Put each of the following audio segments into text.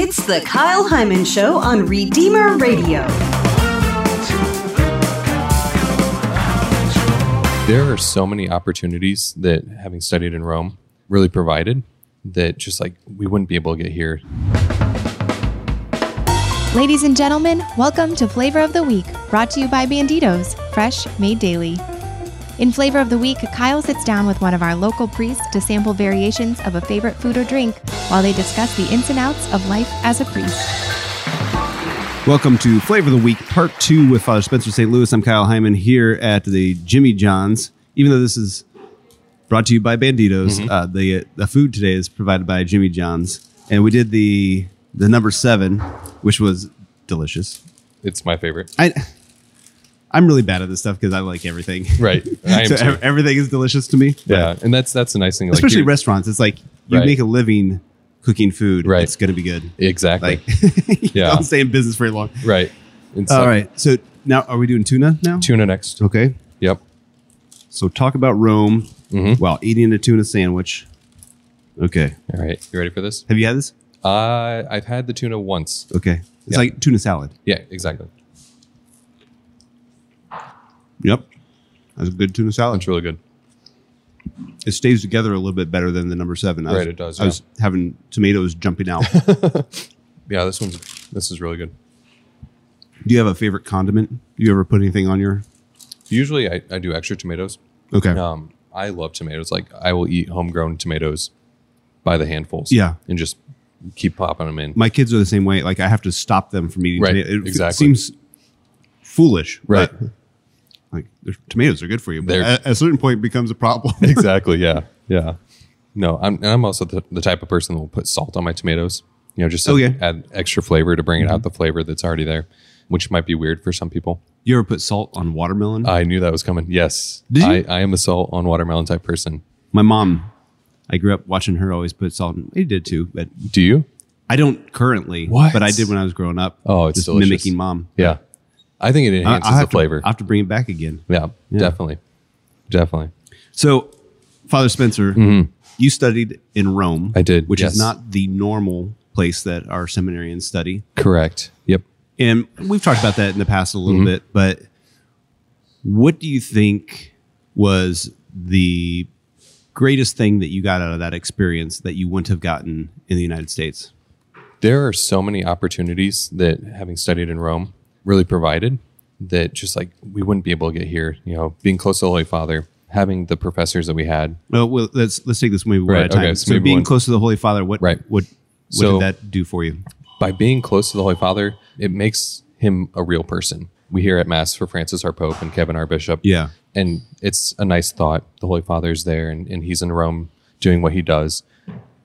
It's the Kyle Heimann Show on Redeemer Radio. There are so many opportunities that having studied in Rome really provided that just like we wouldn't be able to get here. Ladies and gentlemen, welcome to Flavor of the Week, brought to you by Banditos, fresh made daily. In Flavor of the Week, Kyle sits down with one of our local priests to sample variations of a favorite food or drink while they discuss the ins and outs of life as a priest. Welcome to Flavor of the Week, part two with Father Spencer St. Louis. I'm Kyle Heimann here at the Jimmy John's. Even though this is brought to you by Banditos, uh, the the food today is provided by Jimmy John's, and we did the the number seven, which was delicious. It's my favorite. I I'm really bad at this stuff because I like everything. Right. I am so too. everything is delicious to me. Yeah, and that's that's a nice thing. Like especially you're- restaurants. It's like you Right. make a living cooking food. Right. It's going to be good. Exactly. Like you Yeah. don't stay in business very long. right. It's All like right. So now are we doing tuna now? Tuna next. Okay. Yep. So talk about Rome Mhm. while eating a tuna sandwich. Okay. All right. You ready for this? Have you had this? Uh, I've had the tuna once. Okay. It's Yeah. like tuna salad. Yeah, exactly. Yep. That's a good tuna salad. It's really good. It stays together a little bit better than the number seven. I was, Right, it does, I was having tomatoes jumping out. Yeah, this one's this is really good. Do you have a favorite condiment? Do you ever put anything on your? Usually, I, I do extra tomatoes. Okay. Um, I love tomatoes. Like I will eat homegrown tomatoes by the handfuls. Yeah. and just keep popping them in. My kids are the same way. Like I have to stop them from eating. Right, It, exactly. It seems foolish. Right. Like tomatoes are good for you, but They're- at, a certain point, it becomes a problem. exactly. Yeah. Yeah. No, I'm and I'm also the, the type of person that will put salt on my tomatoes. You know, just to Okay. add extra flavor to bring it Mm-hmm. out the flavor that's already there, which might be weird for some people. you ever put salt on watermelon? I knew that was coming. Yes, Did you? I, I am a salt on watermelon type person. My mom, I grew up watching her always put salt. in I did too, but Do you? I don't currently. What? But I did when I was growing up. Oh, it's just delicious. mimicking mom. Yeah, I think it I, enhances I'll the flavor. To, I have to bring it back again. yeah, definitely, definitely. So, Father Spencer, you studied in Rome. Mm-hmm. I did, which yes. is not the normal place that our seminarians study. Correct. Yep. And we've talked about that in the past a Mm-hmm. little bit, but what do you think was the greatest thing that you got out of that experience that you wouldn't have gotten in the United States? there are so many opportunities that having studied in Rome really provided that just like we wouldn't be able to get here. You know, being close to the Holy Father, having the professors that we had. Well, well let's let's take this maybe one Right, at a time. okay, so so being one- close to the Holy Father, what Right. what what So- did that do for you? By being close to the Holy Father, it makes him a real person. We hear at Mass for Francis our Pope and Kevin our Bishop. Yeah. And it's a nice thought. The Holy Father's there and, and he's in Rome doing what he does.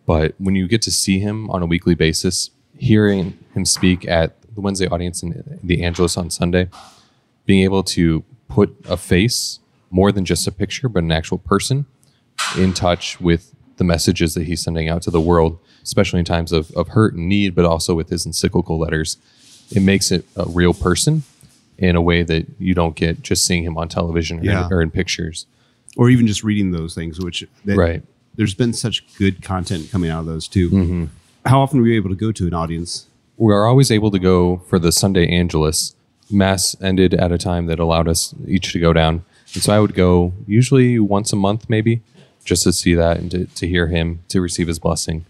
But when you get to see him on a weekly basis, hearing him speak at the Wednesday audience and the Angelus on Sunday, being able to put a face more than just a picture, but an actual person in touch with the messages that he's sending out to the world, especially in times of, of hurt and need, but also with his encyclical letters. It makes it a real person in a way that you don't get just seeing him on television or, Yeah. or in pictures. Or even just reading those things, which that, Right. There's been such good content coming out of those too. Mm-hmm. How often were you able to go to an audience? We are always able to go for the Sunday Angelus. Mass ended at a time that allowed us each to go down. And so I would go usually once a month, maybe, just to see that and to, to hear him, to receive his blessing.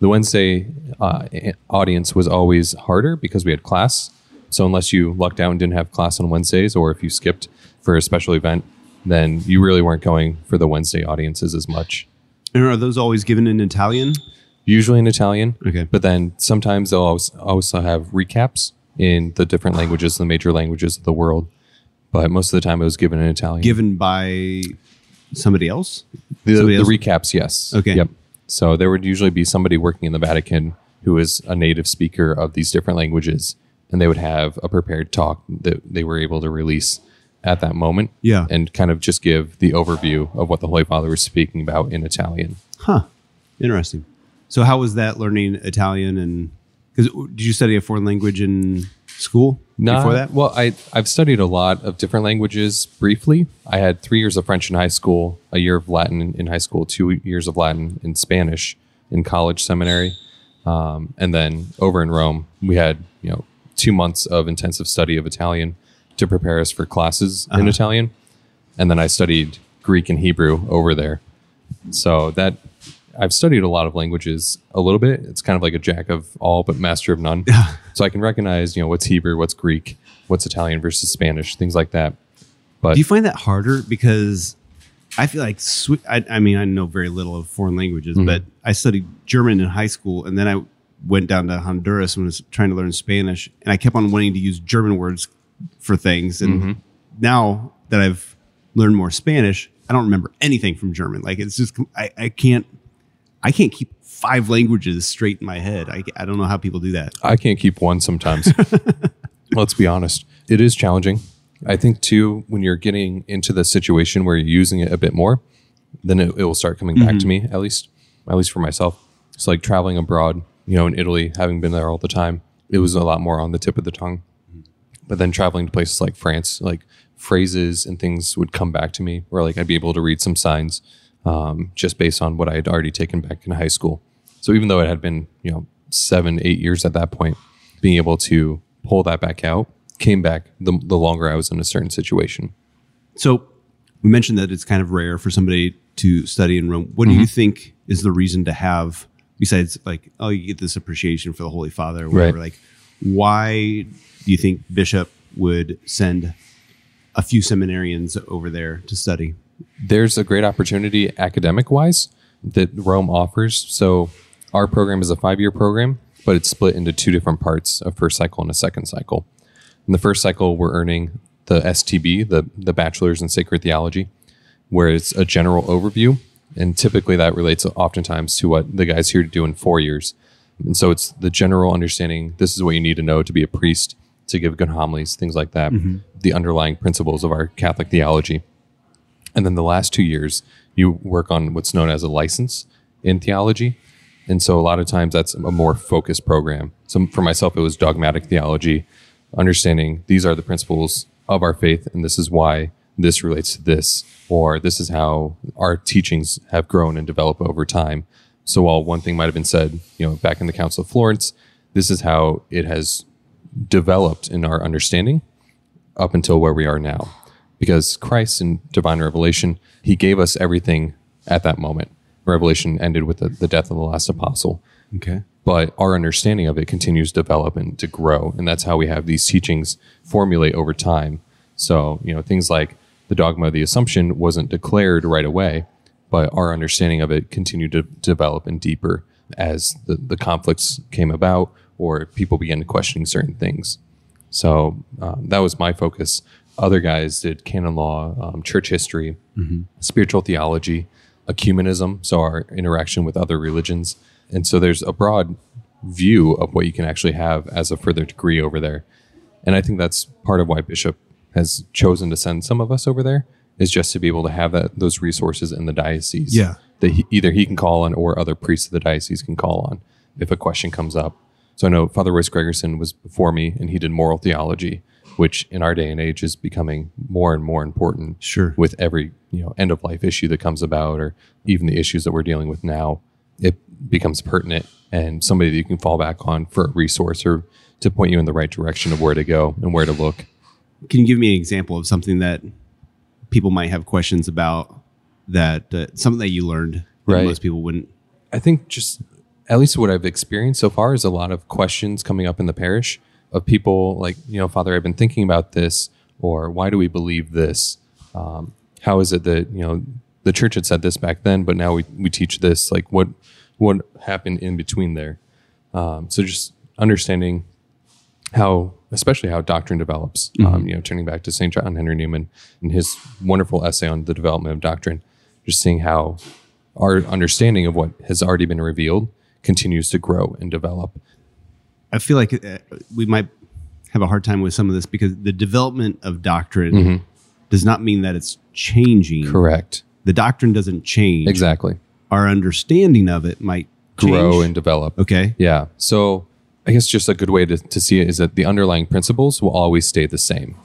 The Wednesday uh, audience was always harder because we had class. So unless you lucked out and didn't have class on Wednesdays, or if you skipped for a special event, then you really weren't going for the Wednesday audiences as much. And are those always given in Italian? Usually in Italian. Okay. But then sometimes they'll also also have recaps in the different languages, the major languages of the world. But most of the time it was given in Italian. Given by somebody else? the, somebody the else? recaps, yes. Okay. Yep. So there would usually be somebody working in the Vatican who is a native speaker of these different languages, and they would have a prepared talk that they were able to release at that moment. Yeah. And kind of just give the overview of what the Holy Father was speaking about in Italian. Huh. Interesting. So how was that learning Italian and because did you study a foreign language in school Not- before that? Well, I I've studied a lot of different languages briefly. I had three years of French in high school, a year of Latin in, high school, two years of Latin in Spanish in college seminary, Um, and then over in Rome, we had you know two months of intensive study of Italian to prepare us for classes in Italian, and then I studied Greek and Hebrew over there. So that I've studied a lot of languages a little bit. It's kind of like a jack of all but master of none. so I can recognize you know what's Hebrew, what's Greek, what's Italian versus Spanish, things like that. But Do you find that harder? Because I feel like, Swe- I, I mean, I know very little of foreign languages, Mm-hmm. but I studied German in high school, and then I went down to Honduras and was trying to learn Spanish, and I kept on wanting to use German words for things. And Mm-hmm. now that I've learned more Spanish, I don't remember anything from German. Like it's just I, I can't I can't keep five languages straight in my head. I, I don't know how people do that. I can't keep one sometimes. Let's be honest. It is challenging. I think too, when you're getting into the situation where you're using it a bit more, then it, it will start coming back to mm-hmm. me, at least, at least for myself. It's like traveling abroad, you know, in Italy, having been there all the time, it was a lot more on the tip of the tongue. Mm-hmm. But then traveling to places like France, like phrases and things would come back to me where like I'd be able to read some signs um, just based on what I had already taken back in high school. So even though it had been, you know, seven, eight years at that point, being able to pull that back out came back the, the longer I was in a certain situation. So we mentioned that it's kind of rare for somebody to study in Rome. What do you think is the reason to have, besides like, oh, you get this appreciation for the Holy Father or whatever? Right. Like, why do you think Bishop would send a few seminarians over there to study? There's a great opportunity academic wise that Rome offers. So our program is a five year program, but it's split into two different parts a first cycle and a second cycle. In the first cycle, we're earning the STB, the, the Bachelor's in Sacred Theology, where it's a general overview. And typically that relates oftentimes to what the guys here do in four years. And so it's the general understanding this is what you need to know to be a priest, to give good homilies, things like that, mm-hmm. the underlying principles of our Catholic theology. And then the last two years, you work on what's known as a license in theology. And so a lot of times that's a more focused program. So for myself, it was dogmatic theology, understanding these are the principles of our faith, and this is why this relates to this, or this is how our teachings have grown and developed over time. So while one thing might have been said, you know, back in the Council of Florence, this is how it has developed in our understanding up until where we are now. Because Christ in divine revelation, he gave us everything at that moment. Revelation ended with the, the death of the last apostle. Okay. But our understanding of it continues to develop and to grow. And that's how we have these teachings formulate over time. So, you know, things like the dogma of the assumption wasn't declared right away, but our understanding of it continued to develop and deeper as the, the conflicts came about or people began questioning certain things. So um, that was my focus. Other guys did canon law, um, church history, spiritual theology, ecumenism, so our interaction with other religions. And so there's a broad view of what you can actually have as a further degree over there. And I think that's part of why Bishop has chosen to send some of us over there is just to be able to have that those resources in the diocese. Yeah. That he, either he can call on or other priests of the diocese can call on if a question comes up. So I know Father Royce Gregerson was before me and he did moral theology, which in our day and age is becoming more and more important. Sure. With every, you know, end of life issue that comes about or even the issues that we're dealing with now, it becomes pertinent and somebody that you can fall back on for a resource or to point you in the right direction of where to go and where to look. Can you give me an example of something that people might have questions about that uh, something that you learned that Right. most people wouldn't? I think just at least what I've experienced so far is a lot of questions coming up in the parish of people like, you know, Father, I've been thinking about this, or why do we believe this? Um, how is it that you know the church had said this back then, but now we we teach this? Like, what what happened in between there? Um, so just understanding how, especially how doctrine develops. Um, you know, turning back to Saint John Henry Newman and his wonderful essay on the development of doctrine, just seeing how our understanding of what has already been revealed continues to grow and develop. I feel like uh, we might have a hard time with some of this because the development of doctrine does not mean that it's changing. Correct. The doctrine doesn't change. Exactly. Our understanding of it might Grow change. and develop. okay. Yeah. So I guess just a good way to, to see it is that the underlying principles will always stay the same.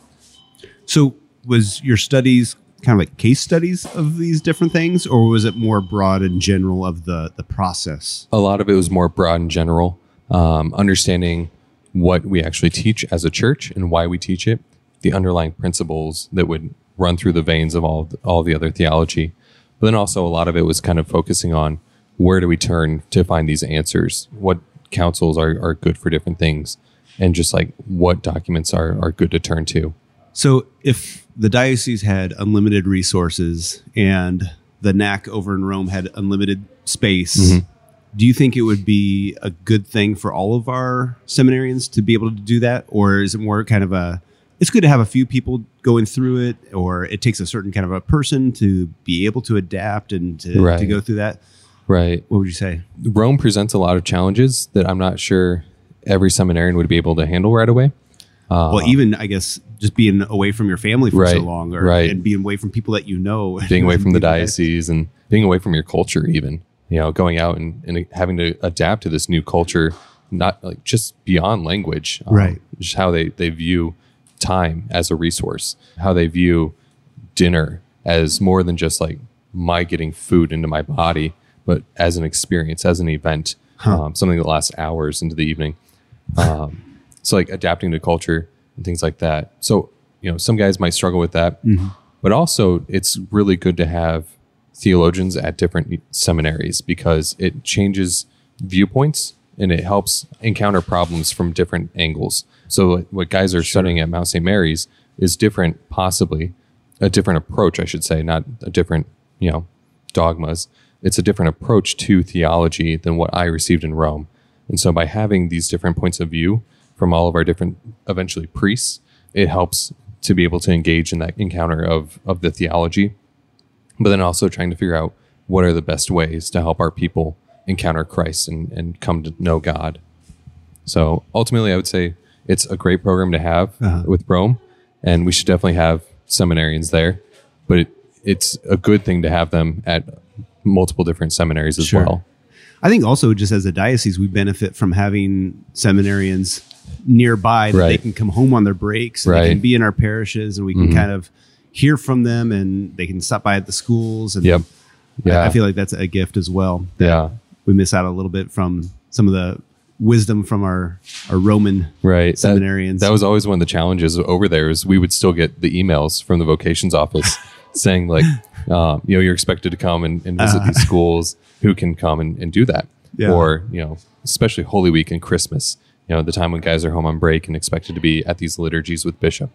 So was your studies kind of like case studies of these different things, or was it more broad and general of the the process? a lot of it was more broad and general, um, understanding what we actually teach as a church and why we teach it, the underlying principles that would run through the veins of all all the other theology. But then also a lot of it was kind of focusing on where do we turn to find these answers? What councils are, are good for different things? And just like what documents are, are good to turn to. So, if the diocese had unlimited resources and the NAC over in Rome had unlimited space, Mm-hmm. Do you think it would be a good thing for all of our seminarians to be able to do that? Or is it more kind of a, it's good to have a few people going through it, or it takes a certain kind of a person to be able to adapt and to, to go through that? Right. What would you say? Rome presents a lot of challenges that I'm not sure every seminarian would be able to handle right away. Uh, well, even I guess just being away from your family for so long, or right. and being away from people that you know, being away from the diocese and being away from your culture even you know going out and, and having to adapt to this new culture not like just beyond language um, Right. just how they they view time as a resource how they view dinner as more than just like my getting food into my body but as an experience as an event um, something that lasts hours into the evening. Um, so like adapting to culture and things like that. So you know some guys might struggle with that but also it's really good to have theologians at different seminaries because it changes viewpoints and it helps encounter problems from different angles. So what- guys are studying at mount st mary's is different possibly a different approach i should say not a different you know dogmas. It's a different approach to theology than what i received in rome. And so by having these different points of view from all of our different eventually priests, it helps to be able to engage in that encounter of of the theology, but then also trying to figure out what are the best ways to help our people encounter Christ and, and come to know God. So ultimately I would say it's a great program to have with Rome, and we should definitely have seminarians there. But it, it's a good thing to have them at multiple different seminaries as Sure. well. I think also just as a diocese, we benefit from having seminarians nearby that they can come home on their breaks. And They can be in our parishes, and we can Mhm. kind of hear from them, and they can stop by at the schools. And Yep. I- Yeah. I feel like that's a gift as well. Yeah. We miss out a little bit from some of the wisdom from our our Roman right seminarians. That, was always one of the challenges over there is we would still get the emails from the vocations office saying like um, you know you're expected to come and, and visit these schools who can come and, and do that Yeah. or you know especially holy week and christmas you know the time when guys are home on break and expected to be at these liturgies with bishop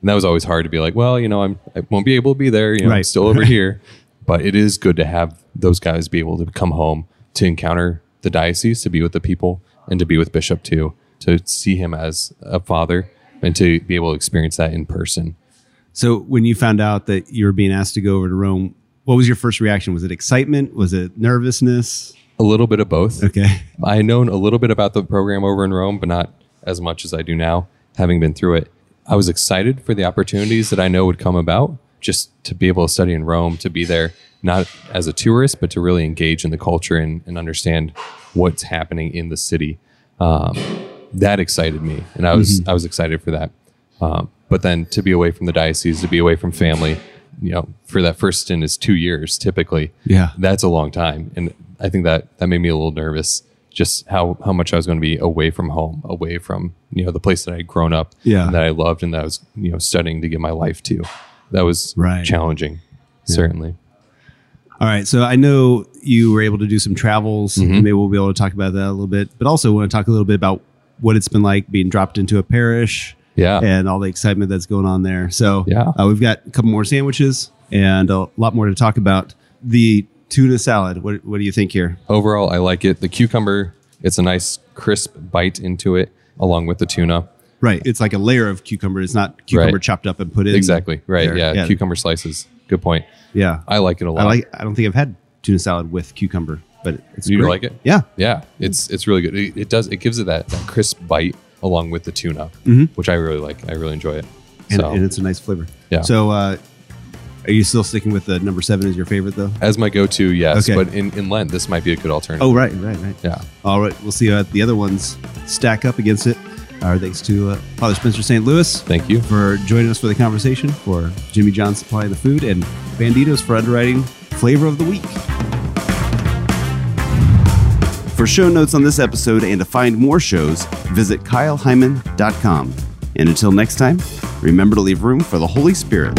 and that was always hard to be like well you know i'm i won't be able to be there you know i'm still over here but it is good to have those guys be able to come home to encounter the diocese to be with the people and to be with bishop too to see him as a father and to be able to experience that in person so when you found out that you were being asked to go over to Rome, what was your first reaction? Was it excitement? Was it nervousness? a little bit of both Okay. I had known a little bit about the program over in Rome, but not as much as I do now, having been through it. I was excited for the opportunities that I know would come about, just to be able to study in Rome, to be there, not as a tourist, but to really engage in the culture and, and understand what's happening in the city. Um, that excited me, and I was I was excited for that. Um, but then to be away from the diocese, to be away from family, you know, for that first stint is two years typically Yeah. that's a long time and i think that that made me a little nervous just how how much i was going to be away from home away from you know the place that i'd grown up Yeah. and that i loved and that i was you know studying to give my life to that was Right. challenging certainly All right. So I know you were able to do some travels. Mm-hmm. Maybe we'll be able to talk about that a little bit, but also want to talk a little bit about what it's been like being dropped into a parish yeah and all the excitement that's going on there. So Yeah. uh, we've got a couple more sandwiches and a lot more to talk about. The tuna salad. What, what do you think here? overall i like it the cucumber it's a nice crisp bite into it along with the tuna Right. It's like a layer of cucumber. It's not cucumber Right. chopped up and put in. exactly right yeah, Yeah. cucumber slices good point Yeah. i like it a lot I like. I don't think I've had tuna salad with cucumber, but it's You great. like it? Yeah. Yeah, it's it's really good. It, it does it gives it that, that crisp bite along with the tuna, which I really like. I really enjoy it. Mm-hmm. And, so and it's a nice flavor. Yeah. So, uh, are you still sticking with the number seven as your favorite though? as my go-to, yes. Okay. But in, in Lent, this might be a good alternative. Oh, right, right, right. yeah, All right. We'll see how the other ones stack up against it. Our thanks to uh, Father Spencer St. Louis Thank you. for joining us for the conversation, for Jimmy John supplying the food, and Banditos for underwriting Flavor of the Week. For show notes on this episode and to find more shows, visit kylehyman.com. And until next time, remember to leave room for the Holy Spirit.